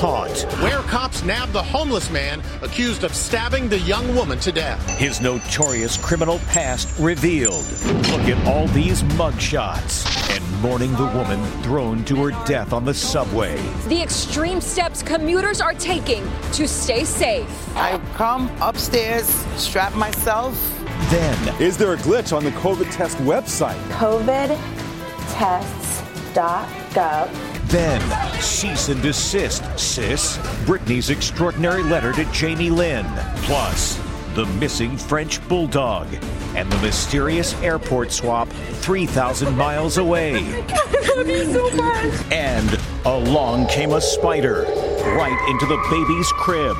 caught. Where cops nabbed the homeless man accused of stabbing the young woman to death. His notorious criminal past revealed. Look at all these mugshots and mourning the woman thrown to her death on the subway. The extreme steps commuters are taking to stay safe. I come upstairs, strap myself. Then, is there a glitch on the COVID test website? COVIDtests.gov. Then, cease and desist, sis. Britney's extraordinary letter to Jamie Lynn. Plus, the missing French bulldog and the mysterious airport swap 3,000 miles away. I love you so much. And along came a spider right into the baby's crib.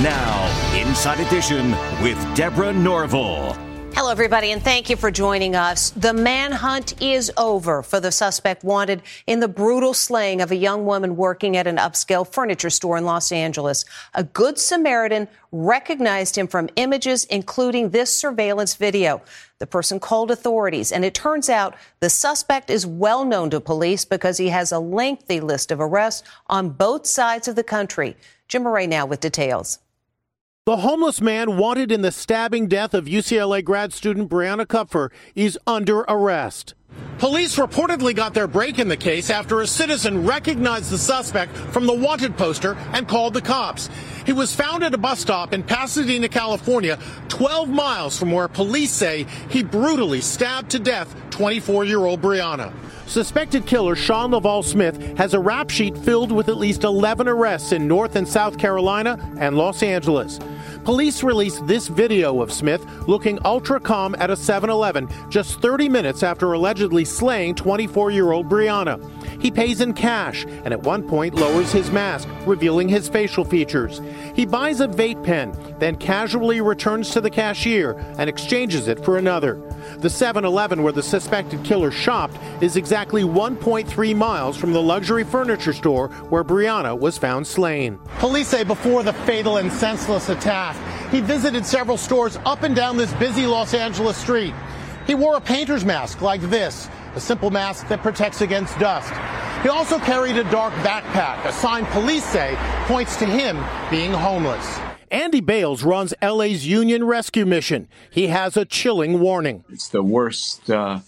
Now, Inside Edition with Deborah Norville. Hello, everybody, and thank you for joining us. The manhunt is over for the suspect wanted in the brutal slaying of a young woman working at an upscale furniture store in Los Angeles. A good Samaritan recognized him from images, including this surveillance video. The person called authorities, and it turns out the suspect is well known to police because he has a lengthy list of arrests on both sides of the country. Jim Moret now with details. The homeless man wanted in the stabbing death of UCLA grad student Brianna Kupfer is under arrest. Police reportedly got their break in the case after a citizen recognized the suspect from the wanted poster and called the cops. He was found at a bus stop in Pasadena, California, 12 miles from where police say he brutally stabbed to death 24 year old Brianna. Suspected killer Sean Laval Smith has a rap sheet filled with at least 11 arrests in North and South Carolina and Los Angeles. Police released this video of Smith looking ultra calm at a 7 Eleven just 30 minutes after allegedly slaying 24 year old Brianna. He pays in cash and at one point lowers his mask, revealing his facial features. He buys a vape pen, then casually returns to the cashier and exchanges it for another. The 7 Eleven where the suspected killer shopped is exactly 1.3 miles from the luxury furniture store where Brianna was found slain. Police say before the fatal and senseless attack, he visited several stores up and down this busy Los Angeles street. He wore a painter's mask like this, a simple mask that protects against dust. He also carried a dark backpack, a sign police say points to him being homeless. Andy Bales runs LA's Union Rescue Mission. He has a chilling warning. It's the worst uh,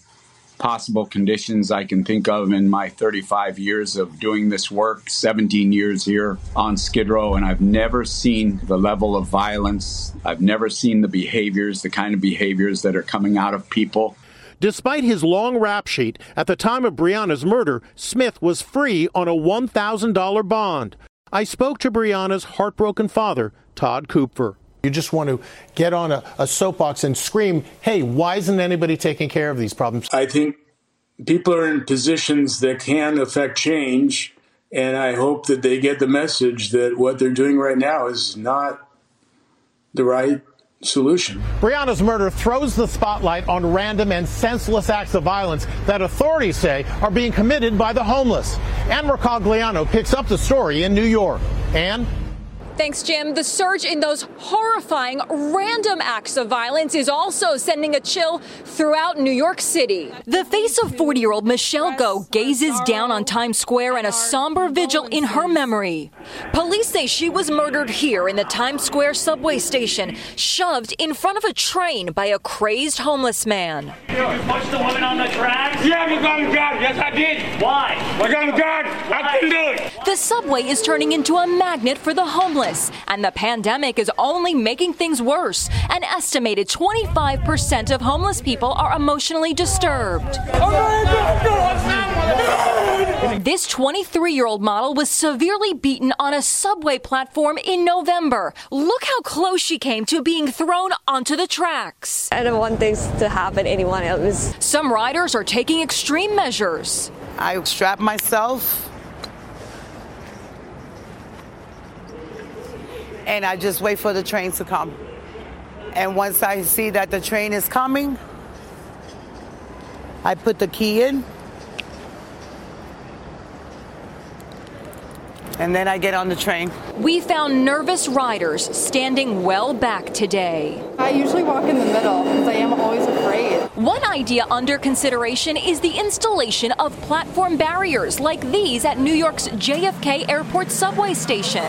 possible conditions I can think of in my 35 years of doing this work, 17 years here on Skid Row, and I've never seen the level of violence. I've never seen the behaviors, the kind of behaviors that are coming out of people. Despite his long rap sheet, at the time of Brianna's murder, Smith was free on a $1,000 bond. I spoke to Brianna's heartbroken father, Todd Kupfer. You just want to get on a, a, soapbox and scream, hey, why isn't anybody taking care of these problems? I think people are in positions that can affect change, and I hope that they get the message that what they're doing right now is not the right solution. Brianna's murder throws the spotlight on random and senseless acts of violence that authorities say are being committed by the homeless. Ann Mercogliano picks up the story in New York. Ann? Thanks, Jim. The surge in those horrifying random acts of violence is also sending a chill throughout New York City. The face of 40 year old Michelle Go gazes down on Times Square in a somber vigil in her memory. Police say she was murdered here in the Times Square subway station, shoved in front of a train by a crazed homeless man. You pushed the woman on the tracks? Yeah, you got me gun. Yes, I did. Why? I got me gun. I couldn't do it. The subway is turning into a magnet for the homeless homeless, and the pandemic is only making things worse. An estimated 25% of homeless people are emotionally disturbed. This 23 year old model was severely beaten on a subway platform in November. Look how close she came to being thrown onto the tracks. I don't want things to happen to anyone else. Some riders are taking extreme measures. I strap myself and I just wait for the train to come. And once I see that the train is coming, I put the key in. And then I get on the train. We found nervous riders standing well back today. I usually walk in the middle because I am always afraid. One idea under consideration is the installation of platform barriers like these at New York's JFK Airport subway station.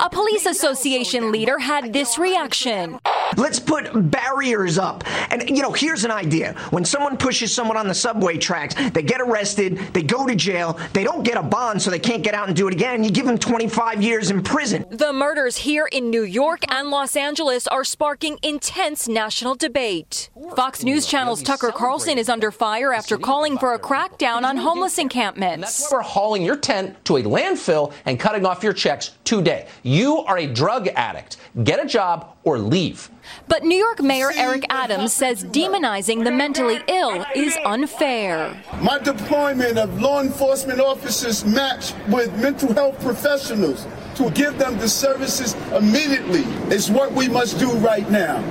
A police association leader had this reaction. Let's put barriers up. And, you know, here's an idea. When someone pushes someone on the subway tracks, they get arrested, they go to jail, they don't get a bond, so they can't get out and do it again. You give them 25 years in prison. The murders here in New York and Los Angeles are sparking intense national debate. Fox News Channel's Tucker Carlson is under fire after calling for a crackdown on homeless encampments. We're hauling your tent to a landfill and cutting off your checks today. You are a drug addict. Get a job or leave. But New York Mayor Eric Adams says demonizing the mentally ill is unfair. My deployment of law enforcement officers matched with mental health professionals to give them the services immediately is what we must do right now.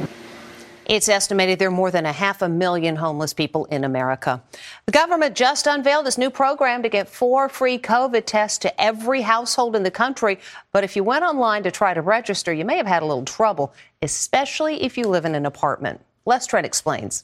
It's estimated there are more than a half a million homeless people in America. The government just unveiled this new program to get four free COVID tests to every household in the country. But if you went online to try to register, you may have had a little trouble, especially if you live in an apartment. Les Trent explains.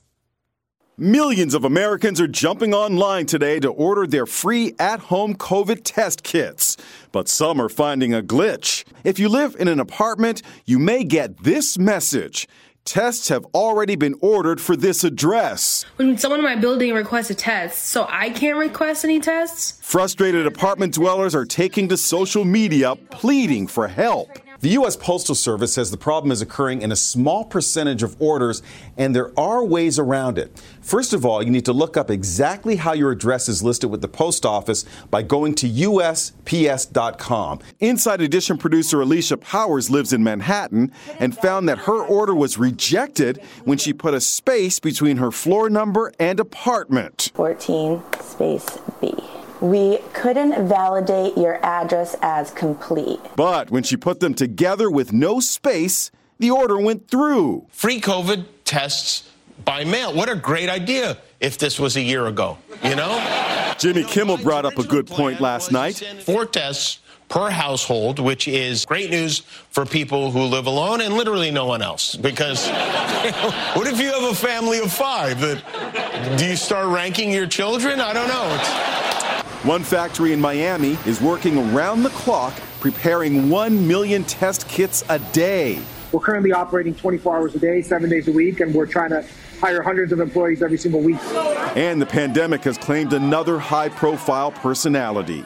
Millions of Americans are jumping online today to order their free at home COVID test kits. But some are finding a glitch. If you live in an apartment, you may get this message. Tests have already been ordered for this address. When someone in my building requests a test, so I can't request any tests? Frustrated apartment dwellers are taking to social media pleading for help. The U.S. Postal Service says the problem is occurring in a small percentage of orders, and there are ways around it. First of all, you need to look up exactly how your address is listed with the post office by going to USPS.com. Inside Edition producer Alicia Powers lives in Manhattan and found that her order was rejected when she put a space between her floor number and apartment. 14 space B. We couldn't validate your address as complete. But when she put them together with no space, the order went through. Free COVID tests by mail. What a great idea if this was a year ago, you know? Jimmy Kimmel brought up a good point last night. Four tests per household, which is great news for people who live alone and literally no one else. Because what if you have a family of five? That, do you start ranking your children? I don't know. It's, one factory in Miami is working around the clock preparing 1 million test kits a day. We're currently operating 24 hours a day, seven days a week, and we're trying to hire hundreds of employees every single week. And the pandemic has claimed another high profile personality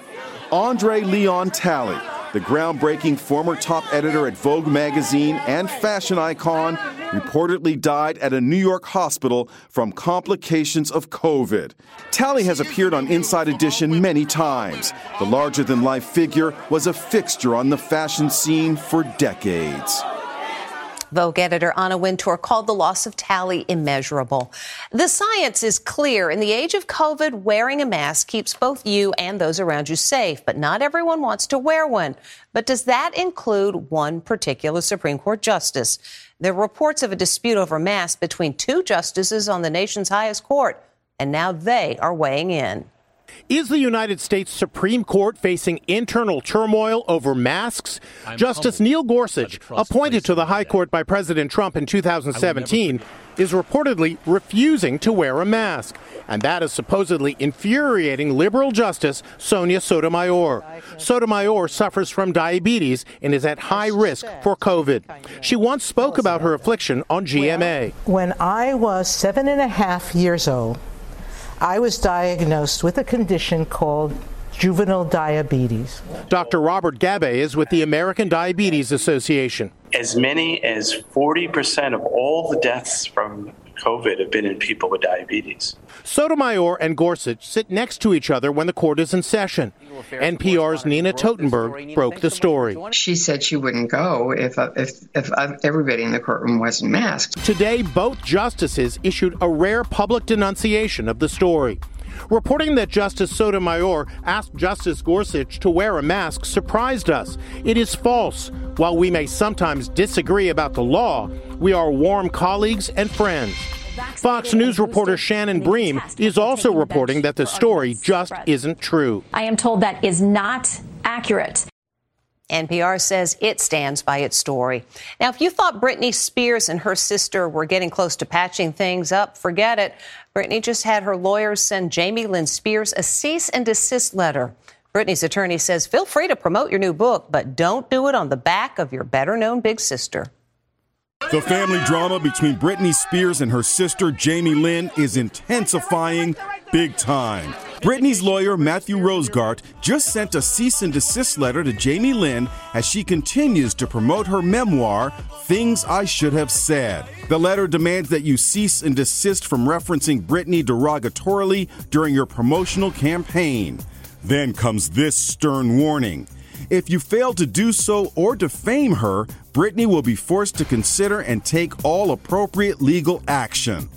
Andre Leon Talley, the groundbreaking former top editor at Vogue magazine and fashion icon, reportedly died at a New York hospital from complications of COVID. Talley has appeared on Inside Edition many times. The larger than life figure was a fixture on the fashion scene for decades. Vogue editor Anna Wintour called the loss of Talley immeasurable. The science is clear. In the age of COVID, wearing a mask keeps both you and those around you safe, but not everyone wants to wear one. But does that include one particular Supreme Court justice? There are reports of a dispute over masks between two justices on the nation's highest court, and now they are weighing in. Is the United States Supreme Court facing internal turmoil over masks? I'm Justice Neil Gorsuch, appointed to the High Court by President Trump in 2017, is reportedly refusing to wear a mask. And that is supposedly infuriating liberal Justice Sonia Sotomayor. Sotomayor suffers from diabetes and is at high risk for COVID. She once spoke about her affliction on GMA. When I was seven and a half years old, I was diagnosed with a condition called juvenile diabetes. Dr. Robert Gabbay is with the American Diabetes Association. As many as 40% of all the deaths from COVID have been in people with diabetes. Sotomayor and Gorsuch sit next to each other when the court is in session. NPR's Nina Totenberg broke the story. She said she wouldn't go if, uh, if, if uh, everybody in the courtroom wasn't masked. Today, both justices issued a rare public denunciation of the story. Reporting that Justice Sotomayor asked Justice Gorsuch to wear a mask surprised us. It is false. While we may sometimes disagree about the law, we are warm colleagues and friends. Fox News reporter Shannon Bream is also reporting that the story just isn't true. I am told that is not accurate. NPR says it stands by its story. Now, if you thought Britney Spears and her sister were getting close to patching things up, forget it. Britney just had her lawyers send Jamie Lynn Spears a cease and desist letter. Britney's attorney says feel free to promote your new book, but don't do it on the back of your better known big sister. The family drama between Britney Spears and her sister Jamie Lynn is intensifying big time. Britney's lawyer, Matthew Rosengart, just sent a cease and desist letter to Jamie Lynn as she continues to promote her memoir, Things I Should Have Said. The letter demands that you cease and desist from referencing Britney derogatorily during your promotional campaign. Then comes this stern warning. If you fail to do so or defame her, Britney will be forced to consider and take all appropriate legal action.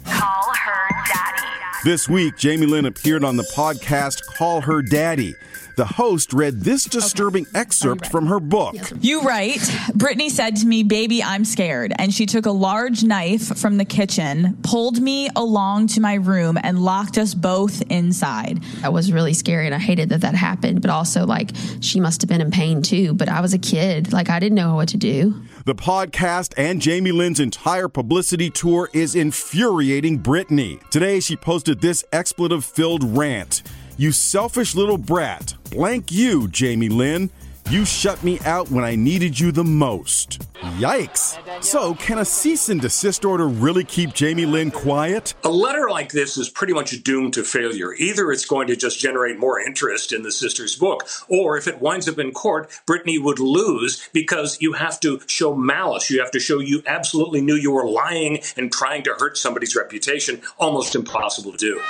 This week, Jamie Lynn appeared on the podcast Call Her Daddy. The host read this disturbing okay. excerpt from her book. You write, Britney said to me, Baby, I'm scared. And she took a large knife from the kitchen, pulled me along to my room, and locked us both inside. That was really scary and I hated that that happened, but also, like, she must have been in pain too. But I was a kid. Like, I didn't know what to do. The podcast and Jamie Lynn's entire publicity tour is infuriating Britney. Today, she posted this expletive filled rant. You selfish little brat. Blank you, Jamie Lynn. You shut me out when I needed you the most. Yikes. So, can a cease and desist order really keep Jamie Lynn quiet? A letter like this is pretty much doomed to failure. Either it's going to just generate more interest in the sister's book, or if it winds up in court, Britney would lose because you have to show malice. You have to show you absolutely knew you were lying and trying to hurt somebody's reputation. Almost impossible to do.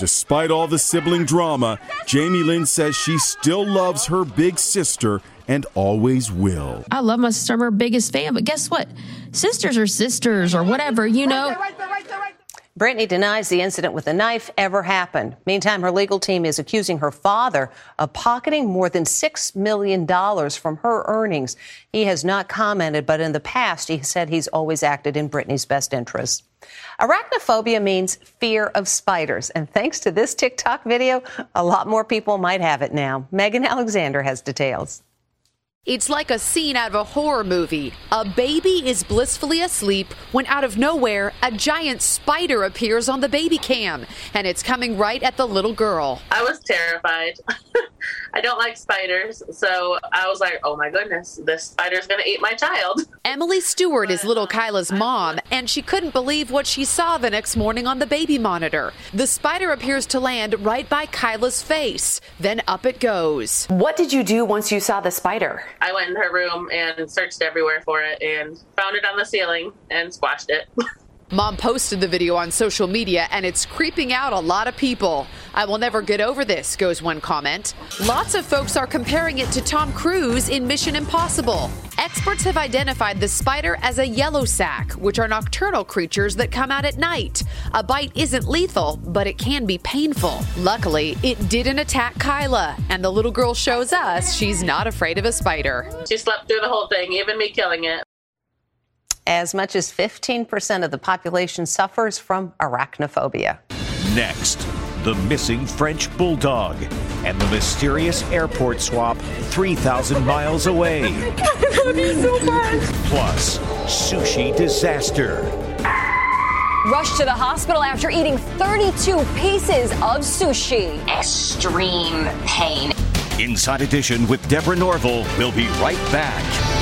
Despite all the sibling drama, Jamie Lynn says she still loves her big sister and always will. I love my sister. I'm her biggest fan, but guess what? Sisters are sisters or whatever, you know. Britney denies the incident with the knife ever happened. Meantime, her legal team is accusing her father of pocketing more than $6 million from her earnings. He has not commented, but in the past, he said he's always acted in Britney's best interest. Arachnophobia means fear of spiders. And thanks to this TikTok video, a lot more people might have it now. Megan Alexander has details. It's like a scene out of a horror movie. A baby is blissfully asleep when out of nowhere, a giant spider appears on the baby cam, and it's coming right at the little girl. I was terrified. I don't like spiders, so I was like, oh my goodness, this spider's gonna eat my child. Emily Stewart is little Kyla's mom, and she couldn't believe what she saw the next morning on the baby monitor. The spider appears to land right by Kyla's face, then up it goes. What did you do once you saw the spider? I went in her room and searched everywhere for it and found it on the ceiling and squashed it. Mom posted the video on social media and it's creeping out a lot of people. I will never get over this, goes one comment. Lots of folks are comparing it to Tom Cruise in Mission Impossible. Experts have identified the spider as a yellow sac, which are nocturnal creatures that come out at night. A bite isn't lethal, but it can be painful. Luckily, it didn't attack Kyla, and the little girl shows us she's not afraid of a spider. She slept through the whole thing, even me killing it. As much as 15% of the population suffers from arachnophobia. Next, the missing French bulldog and the mysterious airport swap 3,000 miles away. I love you so much. Plus, sushi disaster. Rushed to the hospital after eating 32 pieces of sushi. Extreme pain. Inside Edition with Deborah Norville. We'll be right back.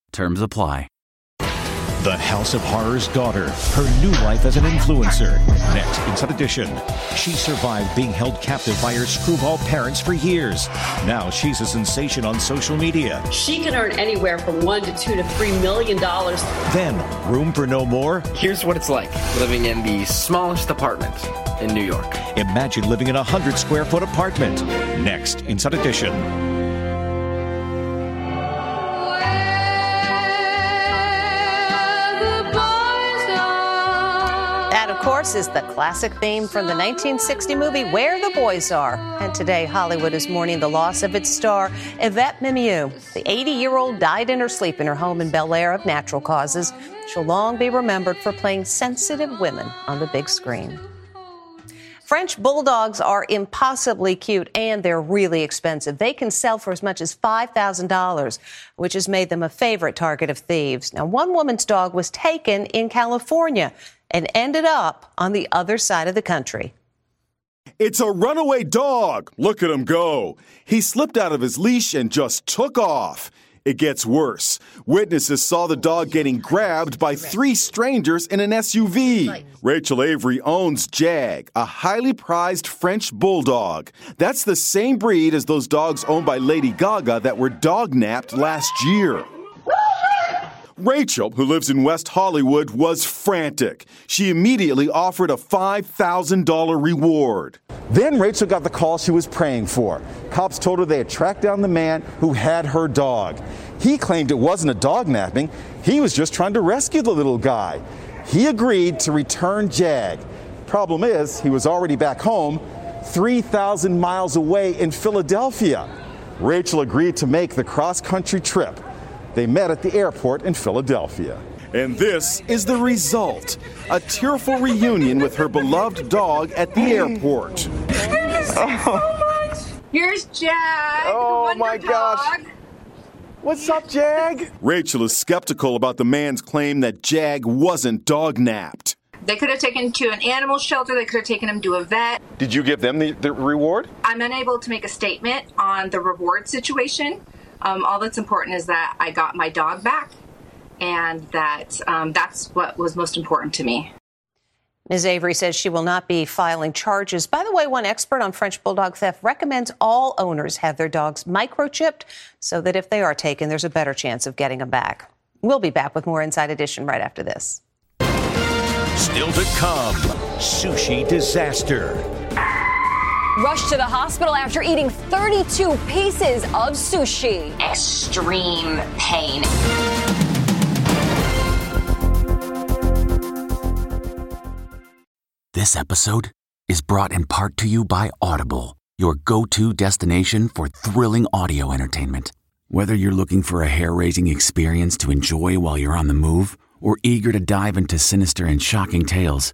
Terms apply. The House of Horrors daughter, her new life as an influencer. Next, Inside Edition. She survived being held captive by her screwball parents for years. Now she's a sensation on social media. She can earn anywhere from one to two to three million dollars. Then, room for no more? Here's what it's like living in the smallest apartment in New York. Imagine living in a 100 square foot apartment. Next, Inside Edition. Course, is the classic theme from the 1960 movie Where the Boys Are. And today, Hollywood is mourning the loss of its star, Yvette Mimieux. The 80 year old died in her sleep in her home in Bel Air of natural causes. She'll long be remembered for playing sensitive women on the big screen. French bulldogs are impossibly cute and they're really expensive. They can sell for as much as $5,000, which has made them a favorite target of thieves. Now, one woman's dog was taken in California and ended up on the other side of the country. It's a runaway dog. Look at him go. He slipped out of his leash and just took off. It gets worse. Witnesses saw the dog getting grabbed by three strangers in an SUV. Rachel Avery owns Jag, a highly prized French bulldog. That's the same breed as those dogs owned by Lady Gaga that were dog napped last year. Rachel, who lives in West Hollywood, was frantic. She immediately offered a $5,000 reward. Then Rachel got the call she was praying for. Cops told her they had tracked down the man who had her dog. He claimed it wasn't a dog napping, he was just trying to rescue the little guy. He agreed to return Jag. Problem is, he was already back home, 3,000 miles away in Philadelphia. Rachel agreed to make the cross country trip. They met at the airport in Philadelphia. And this is the result a tearful reunion with her beloved dog at the airport. Here's Jag. Oh the my wonder gosh. What's up, Jag? Rachel is skeptical about the man's claim that Jag wasn't dog napped. They could have taken him to an animal shelter. They could have taken him to a vet. Did you give them the, the reward? I'm unable to make a statement on the reward situation. Um, all that's important is that I got my dog back, and that um, that's what was most important to me. Ms. Avery says she will not be filing charges. By the way, one expert on French bulldog theft recommends all owners have their dogs microchipped so that if they are taken, there's a better chance of getting them back. We'll be back with more Inside Edition right after this. Still to come, sushi disaster. Rushed to the hospital after eating 32 pieces of sushi. Extreme pain. This episode is brought in part to you by Audible, your go to destination for thrilling audio entertainment. Whether you're looking for a hair raising experience to enjoy while you're on the move or eager to dive into sinister and shocking tales,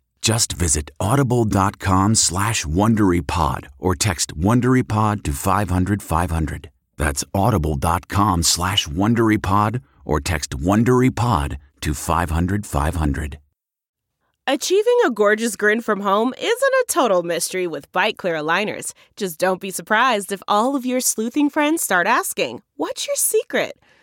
Just visit audible.com slash WonderyPod or text WonderyPod to 500 500. That's audible.com slash WonderyPod or text WonderyPod to 500 500. Achieving a gorgeous grin from home isn't a total mystery with Byte clear aligners. Just don't be surprised if all of your sleuthing friends start asking, What's your secret?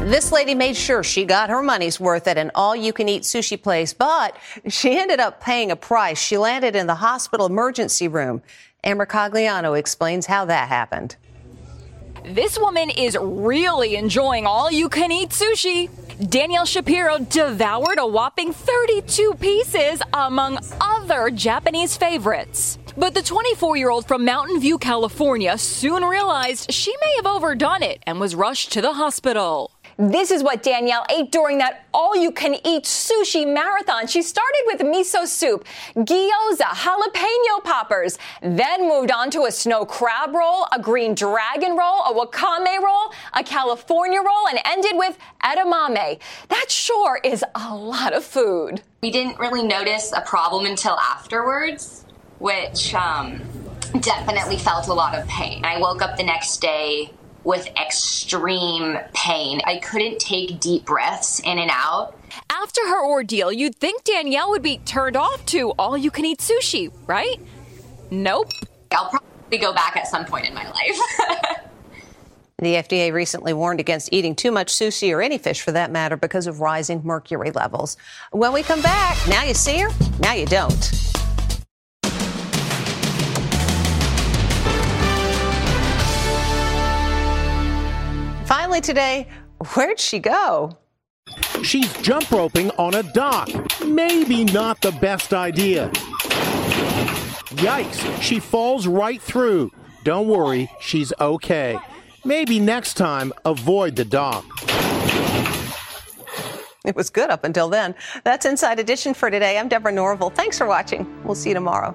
This lady made sure she got her money's worth at an all-you-can-eat sushi place, but she ended up paying a price. She landed in the hospital emergency room. Ann Mercogliano explains how that happened. This woman is really enjoying all you can eat sushi. Danielle Shapiro devoured a whopping 32 pieces, among other Japanese favorites. But the 24 year old from Mountain View, California soon realized she may have overdone it and was rushed to the hospital. This is what Danielle ate during that all you can eat sushi marathon. She started with miso soup, gyoza, jalapeno poppers, then moved on to a snow crab roll, a green dragon roll, a wakame roll, a California roll, and ended with edamame. That sure is a lot of food. We didn't really notice a problem until afterwards, which um, definitely felt a lot of pain. I woke up the next day with extreme pain. I couldn't take deep breaths in and out. After her ordeal, you'd think Danielle would be turned off to all you can eat sushi, right? Nope. I'll probably go back at some point in my life. The FDA recently warned against eating too much sushi or any fish for that matter because of rising mercury levels. When we come back, now you see her, now you don't. Finally today, where'd she go? She's jump roping on a dock. Maybe not the best idea. Yikes, she falls right through. Don't worry, she's okay. Maybe next time, avoid the dock. It was good up until then. That's Inside Edition for today. I'm Deborah Norville. Thanks for watching. We'll see you tomorrow.